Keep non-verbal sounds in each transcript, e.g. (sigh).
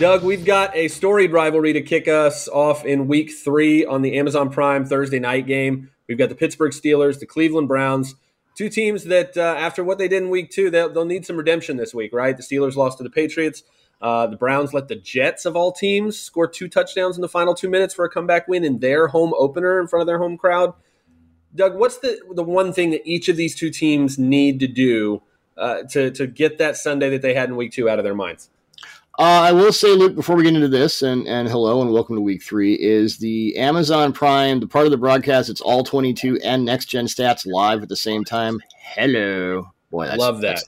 Doug, we've got a storied rivalry to kick us off in week three on the Amazon Prime Thursday night game. We've got the Pittsburgh Steelers, the Cleveland Browns, two teams that, uh, after what they did in week two, they'll, they'll, need some redemption this week, right? The Steelers lost to the Patriots. Uh, the Browns let the Jets, of all teams, score two touchdowns in the final two minutes for a comeback win in their home opener in front of their home crowd. Doug, what's the, the one thing that each of these two teams need to do uh, to, to get that Sunday that they had in week two out of their minds? Uh, I will say, Luke, before we get into this, and, and hello and welcome to week three, is the Amazon Prime, the part of the broadcast, it's all 22 and next gen stats live at the same time. Hello. Boy, that's, love that.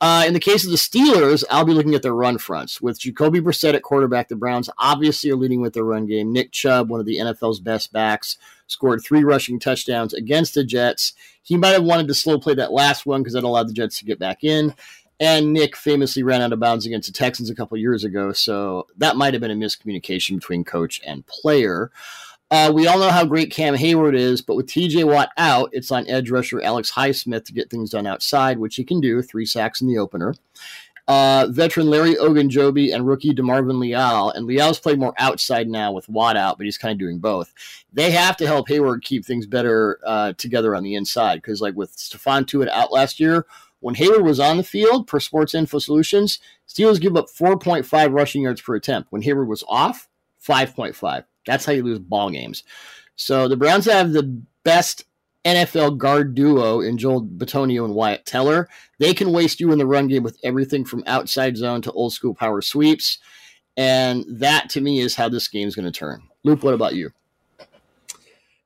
Uh, in the case of the Steelers, I'll be looking at their run fronts. With Jacoby Brissett at quarterback, the Browns obviously are leading with their run game. Nick Chubb, one of the NFL's best backs, scored three rushing touchdowns against the Jets. He might have wanted to slow play that last one because that allowed the Jets to get back in. And Nick famously ran out of bounds against the Texans a couple years ago, so that might have been a miscommunication between coach and player. Uh, we all know how great Cam Hayward is, but with TJ Watt out, it's on edge rusher Alex Highsmith to get things done outside, which he can do, three sacks in the opener. Uh, veteran Larry Ogunjobi and rookie DeMarvin Leal, and Leal's played more outside now with Watt out, but he's kind of doing both. They have to help Hayward keep things better uh, together on the inside because, like with Stephon Tuitt out last year, when Hayward was on the field, per Sports Info Solutions, Steelers give up 4.5 rushing yards per attempt. When Hayward was off, 5.5. That's how you lose ball games. So the Browns have the best NFL guard duo in Joel Bitonio and Wyatt Teller. They can waste you in the run game with everything from outside zone to old school power sweeps. And that to me is how this game is going to turn. Luke, what about you?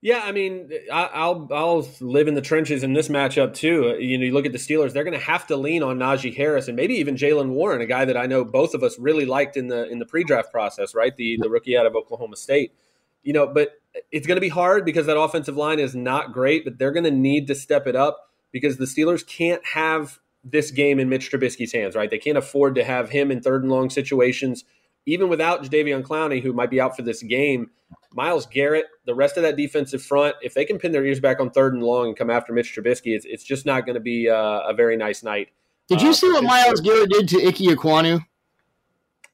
Yeah, I mean, I, will I'll live in the trenches in this matchup too. Uh, you know, you look at the Steelers; they're going to have to lean on Najee Harris and maybe even Jaylen Warren, a guy that I know both of us really liked in the in the pre-draft process, right? The the rookie out of Oklahoma State. You know, but it's going to be hard because that offensive line is not great, but they're going to need to step it up because the Steelers can't have this game in Mitch Trubisky's hands, right? They can't afford to have him in third and long situations even without Jadeveon Clowney, who might be out for this game, Myles Garrett, the rest of that defensive front, if they can pin their ears back on third and long and come after Mitch Trubisky, it's, it's just not going to be a, a, very nice night. Did you uh, see what Myles Garrett did to Ike Ekwonu?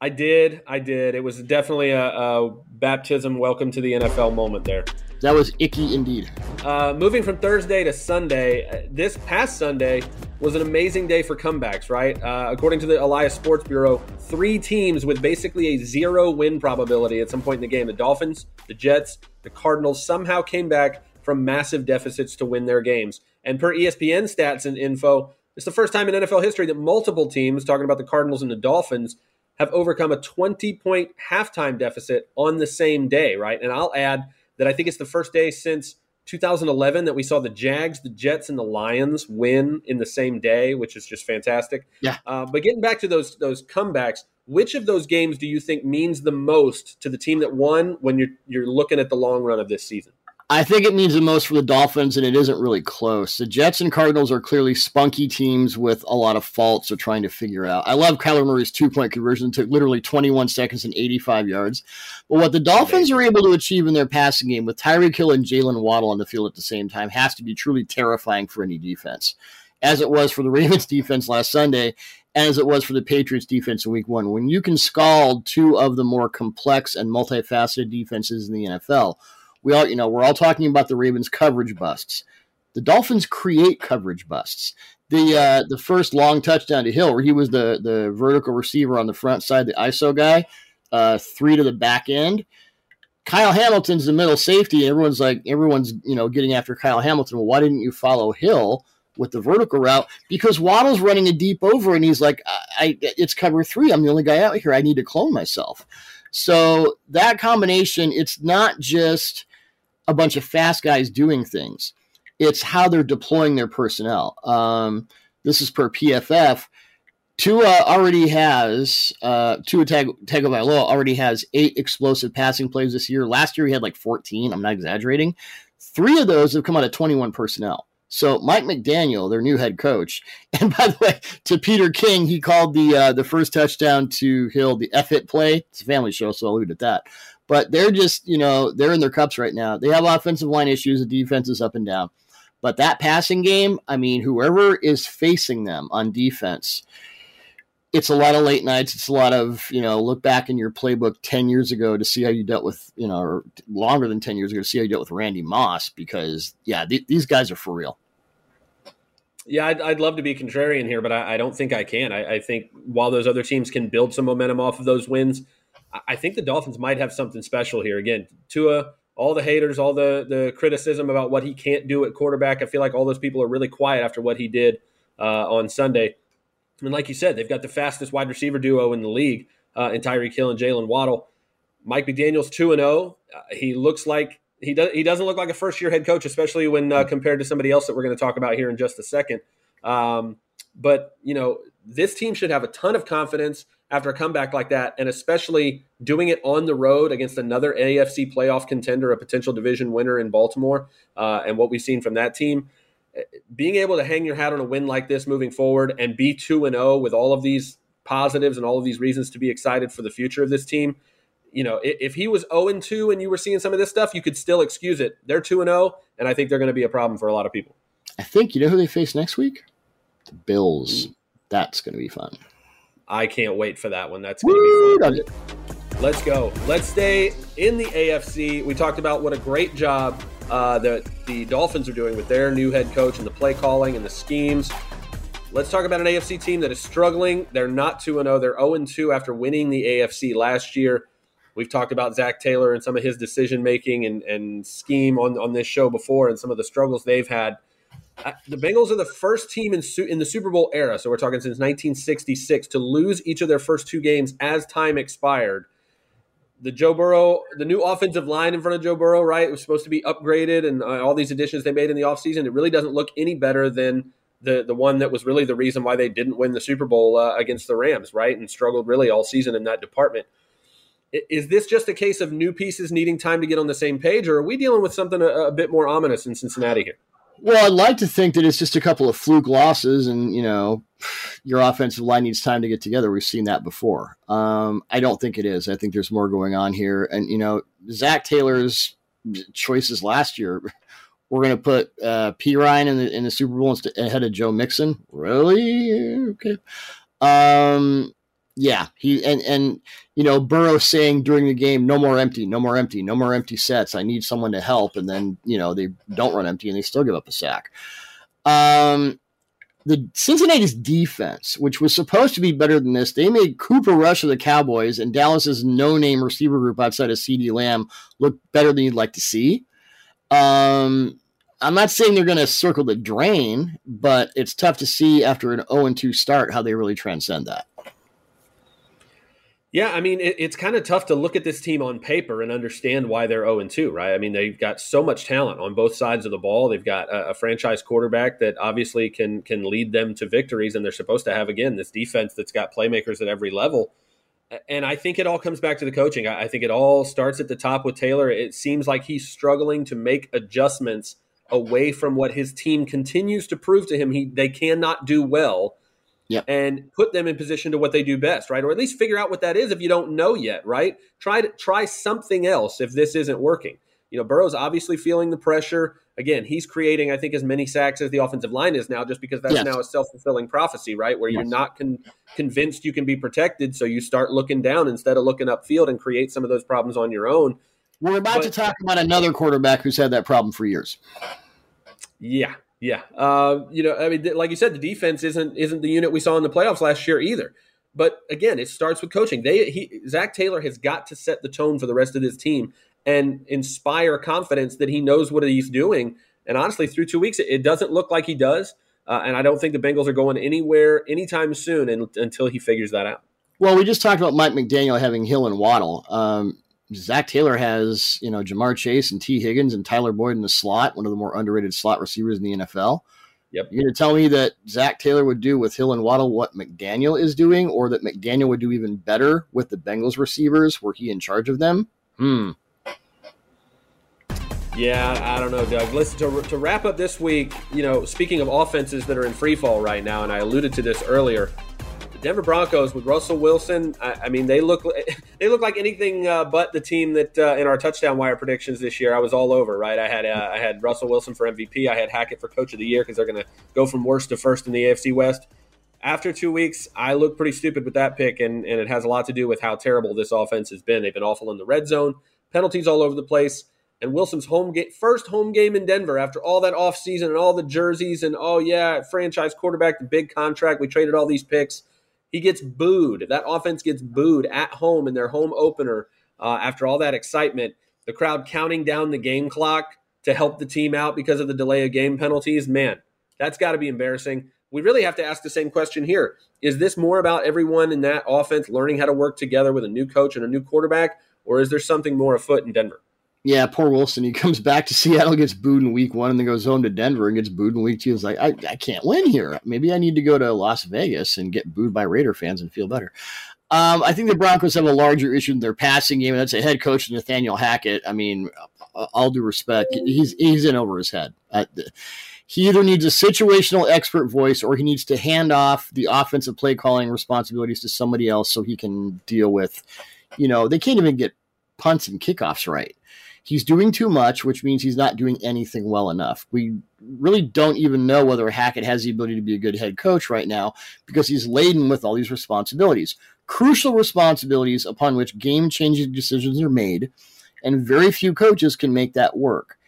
I did. I did. It was definitely a, a baptism, welcome to the NFL moment there. That was icky indeed. Uh, moving from Thursday to Sunday, uh, this past Sunday was an amazing day for comebacks, right? Uh, according to the Elias Sports Bureau, three teams with basically a zero win probability at some point in the game the Dolphins, the Jets, the Cardinals somehow came back from massive deficits to win their games. And per ESPN stats and info, it's the first time in NFL history that multiple teams, talking about the Cardinals and the Dolphins, have overcome a 20 point halftime deficit on the same day, right? And I'll add that I think it's the first day since 2011 that we saw the Jags, the Jets, and the Lions win in the same day, which is just fantastic. Yeah. Uh, but getting back to those those comebacks, which of those games do you think means the most to the team that won when you're you're looking at the long run of this season? I think it means the most for the Dolphins, and it isn't really close. The Jets and Cardinals are clearly spunky teams with a lot of faults they're trying to figure out. I love Kyler Murray's two point conversion, took literally 21 seconds and 85 yards. But what the Dolphins are able to achieve in their passing game with Tyreek Hill and Jaylen Waddle on the field at the same time has to be truly terrifying for any defense, as it was for the (laughs) Ravens defense last Sunday, as it was for the Patriots defense in week one. When you can scald two of the more complex and multifaceted defenses in the NFL, we all, you know, we're all talking about the Ravens coverage busts. The Dolphins create coverage busts. The uh, the first long touchdown to Hill, where he was the the vertical receiver on the front side, the ISO guy, uh, three to the back end. Kyle Hamilton's the middle safety. Everyone's like, everyone's you know getting after Kyle Hamilton. Well, why didn't you follow Hill with the vertical route? Because Waddle's running a deep over, and he's like, I, I it's cover three. I'm the only guy out here. I need to clone myself. So that combination, it's not just a bunch of fast guys doing things. It's how they're deploying their personnel. Um, this is per PFF. Tua already has uh, Tua Tag- Tagovailoa already has eight explosive passing plays this year. Last year he had like 14. I'm not exaggerating. Three of those have come out of 21 personnel. So Mike McDaniel, their new head coach, (laughs) and by the way, to Peter King, he called the uh, the first touchdown to Hill the F it play. It's a family show, so I'll leave it at that. But they're just, you know, they're in their cups right now. They have offensive line issues. The defense is up and down. But that passing game, I mean, whoever is facing them on defense, it's a lot of late nights. It's a lot of, you know, look back in your playbook 10 years ago to see how you dealt with, you know, or longer than 10 years ago to see how you dealt with Randy Moss because, yeah, th- these guys are for real. Yeah, I'd, I'd, love to be contrarian here, but I, I don't think I can. I, I, think while those other teams can build some momentum off of those wins, I think the Dolphins might have something special here. Again, Tua, all the haters, all the the criticism about what he can't do at quarterback, I feel like all those people are really quiet after what he did uh, on Sunday. And like you said, they've got the fastest wide receiver duo in the league uh, in Tyreek Hill and Jaylen Waddle. Mike McDaniel's two and zero. Oh. Uh, he looks like he does. He doesn't look like a first year head coach, especially when uh, compared to somebody else that we're going to talk about here in just a second. Um, but you know, this team should have a ton of confidence after a comeback like that, and especially doing it on the road against another AFC playoff contender, a potential division winner in Baltimore, uh, and what we've seen from that team being able to hang your hat on a win like this moving forward and be 2 and 0 with all of these positives and all of these reasons to be excited for the future of this team. You know, if he was 0 and 2 and you were seeing some of this stuff, you could still excuse it. They're 2 and 0, and I think they're going to be a problem for a lot of people. I think you know who they face next week? The Bills. That's going to be fun. I can't wait for that one. That's going to be fun. Let's go. Let's stay in the AFC. We talked about what a great job uh, that the Dolphins are doing with their new head coach and the play calling and the schemes. Let's talk about an AFC team that is struggling. They're not 2 0. They're 0 2 after winning the AFC last year. We've talked about Zac Taylor and some of his decision making and, and scheme on, on this show before and some of the struggles they've had. The Bengals are the first team in, in the Super Bowl era, so we're talking since 1966, to lose each of their first two games as time expired the Joe Burrow, the new offensive line in front of Joe Burrow, right? It was supposed to be upgraded and uh, all these additions they made in the offseason. It really doesn't look any better than the the one that was really the reason why they didn't win the Super Bowl uh, against the Rams, right? And struggled really all season in that department. Is this just a case of new pieces needing time to get on the same page, or are we dealing with something a, a bit more ominous in Cincinnati here? Well, I'd like to think that it's just a couple of fluke losses, and you know, your offensive line needs time to get together. We've seen that before. Um, I don't think it is. I think there's more going on here. And you know, Zac Taylor's choices last year. We're going to put uh, Perine in the in the Super Bowl instead, ahead of Joe Mixon. Really? Okay. Um, yeah, he and and you know Burrow saying during the game, "No more empty, no more empty, no more empty sets. I need someone to help." And then you know they don't run empty and they still give up a sack. Um, the Cincinnati's defense, which was supposed to be better than this, they made Cooper Rush of the Cowboys and Dallas's no-name receiver group outside of CeeDee Lamb look better than you'd like to see. Um, I'm not saying they're going to circle the drain, but it's tough to see after an 0 2 start how they really transcend that. Yeah, I mean, it, it's kind of tough to look at this team on paper and understand why they're 0 2, right? I mean, they've got so much talent on both sides of the ball. They've got a, a, franchise quarterback that obviously can can lead them to victories, and they're supposed to have again this defense that's got playmakers at every level. And I think it all comes back to the coaching. I, I think it all starts at the top with Taylor. It seems like he's struggling to make adjustments away from what his team continues to prove to him he they cannot do well yep. and put them in position to what they do best, right? Or at least figure out what that is if you don't know yet, right? Try to try something else if this isn't working. You know, Burrow's obviously feeling the pressure. Again, he's creating, I think, as many sacks as the offensive line is now, just because that's yes. now a self fulfilling prophecy, right? Where yes. you're not con- convinced you can be protected, so you start looking down instead of looking upfield and create some of those problems on your own. We're about but, to talk about another quarterback who's had that problem for years. Yeah, yeah, uh, you know, I mean, like you said, the defense isn't isn't the unit we saw in the playoffs last year either. But again, it starts with coaching. They he, Zac Taylor has got to set the tone for the rest of this team and inspire confidence that he knows what he's doing. And honestly, through two weeks, it, it doesn't look like he does. Uh, and I don't think the Bengals are going anywhere anytime soon in, until he figures that out. Well, we just talked about Mike McDaniel having Hill and Waddle. Um, Zac Taylor has, you know, Ja'Marr Chase and Tee Higgins and Tyler Boyd in the slot, one of the more underrated slot receivers in the NFL. Yep. You're going to tell me that Zac Taylor would do with Hill and Waddle what McDaniel is doing, or that McDaniel would do even better with the Bengals receivers? Were he in charge of them? Hmm. Yeah, I don't know, Doug. Listen, to, to wrap up this week, you know, speaking of offenses that are in free fall right now, and I alluded to this earlier, Denver Broncos with Russell Wilson. I, I, mean, they look (laughs) they look like anything uh, but the team that uh, in our touchdown wire predictions this year. I was all over. Right, I had uh, I had Russell Wilson for MVP. I had Hackett for Coach of the Year because they're going to go from worst to first in the AFC West. after two weeks, I look pretty stupid with that pick, and, and it has a lot to do with how terrible this offense has been. They've been awful in the red zone, penalties all over the place. And Wilson's home game, first home game in Denver after all that offseason and all the jerseys and oh yeah, franchise quarterback, the big contract. We traded all these picks. He gets booed. That offense gets booed at home in their home opener uh, after all that excitement. The crowd counting down the game clock to help the team out because of the delay of game penalties. Man, that's got to be embarrassing we really have to ask the same question here. Is this more about everyone in that offense learning how to work together with a new coach and a new quarterback, or is there something more afoot in Denver? Yeah, poor Wilson. He comes back to (laughs) Seattle, gets booed in week one, and then goes home to Denver and gets booed in week two. He's like, I, I can't win here. Maybe I need to go to Las Vegas and get booed by Raider fans and feel better. Um, I think the Broncos have a larger issue in their passing game, and that's a head coach Nathaniel Hackett. I mean, all due respect, he's he's in over his head. Uh, he either needs a situational expert voice or he needs to hand off the offensive play calling responsibilities to somebody else so he can deal with, you know, they can't even get punts and kickoffs right. He's doing too much, which means he's not doing anything well enough. We really don't even know whether Hackett has the ability to be a good head coach right now because he's laden with all these responsibilities. Crucial responsibilities upon which game changing decisions are made, and very few coaches can make that work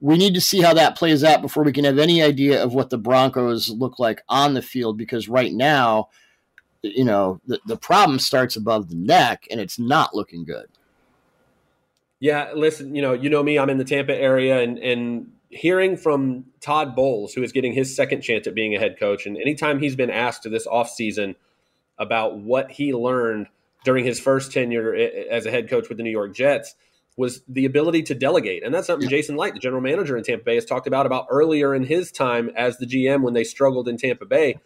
we need to see how that plays out before we can have any idea of what the Broncos look like on the field because right now, you know, the, the problem starts above the neck and it's not looking good. Yeah, listen, you know, you know me, I'm in the Tampa area and and hearing from Todd Bowles, who is getting his second chance at being a head coach, and anytime he's been asked this offseason about what he learned during his first tenure as a head coach with the New York Jets – was the ability to delegate. And that's something Jason Licht, the general manager in Tampa Bay, has talked about about earlier in his time as the GM when they struggled in Tampa Bay,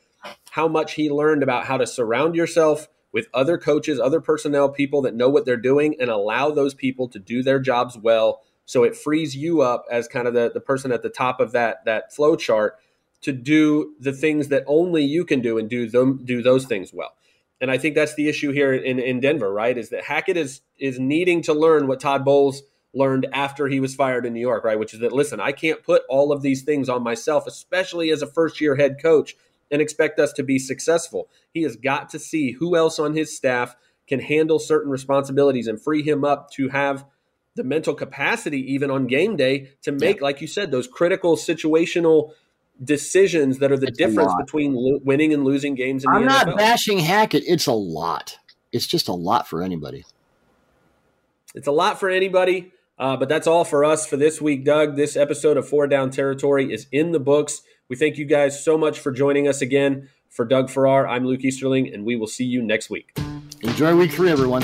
how much he learned about how to surround yourself with other coaches, other personnel people that know what they're doing and allow those people to do their jobs well. So it frees you up as kind of the, the person at the top of that that flow chart to do the things that only you can do and do them do those things well and I think that's the issue here in, in Denver, right? Is that Hackett is is needing to learn what Todd Bowles learned after he was fired in New York, right? Which is that listen, I can't put all of these things on myself, especially as a first year head coach, and expect us to be successful. He has got to see who else on his staff can handle certain responsibilities and free him up to have the mental capacity, even on game day, to make, yeah. like you said, those critical situational decisions that are the it's difference between lo- winning and losing games. In I'm not NFL. bashing Hackett. It's a lot. It's just a lot for anybody. It's a lot for anybody. Uh, but that's all for us for this week, Doug. This episode of Four Down Territory is in the books. We thank you guys so much for joining us again. For Doug Farrar, I'm Luke Easterling, and we will see you next week. Enjoy week three, everyone.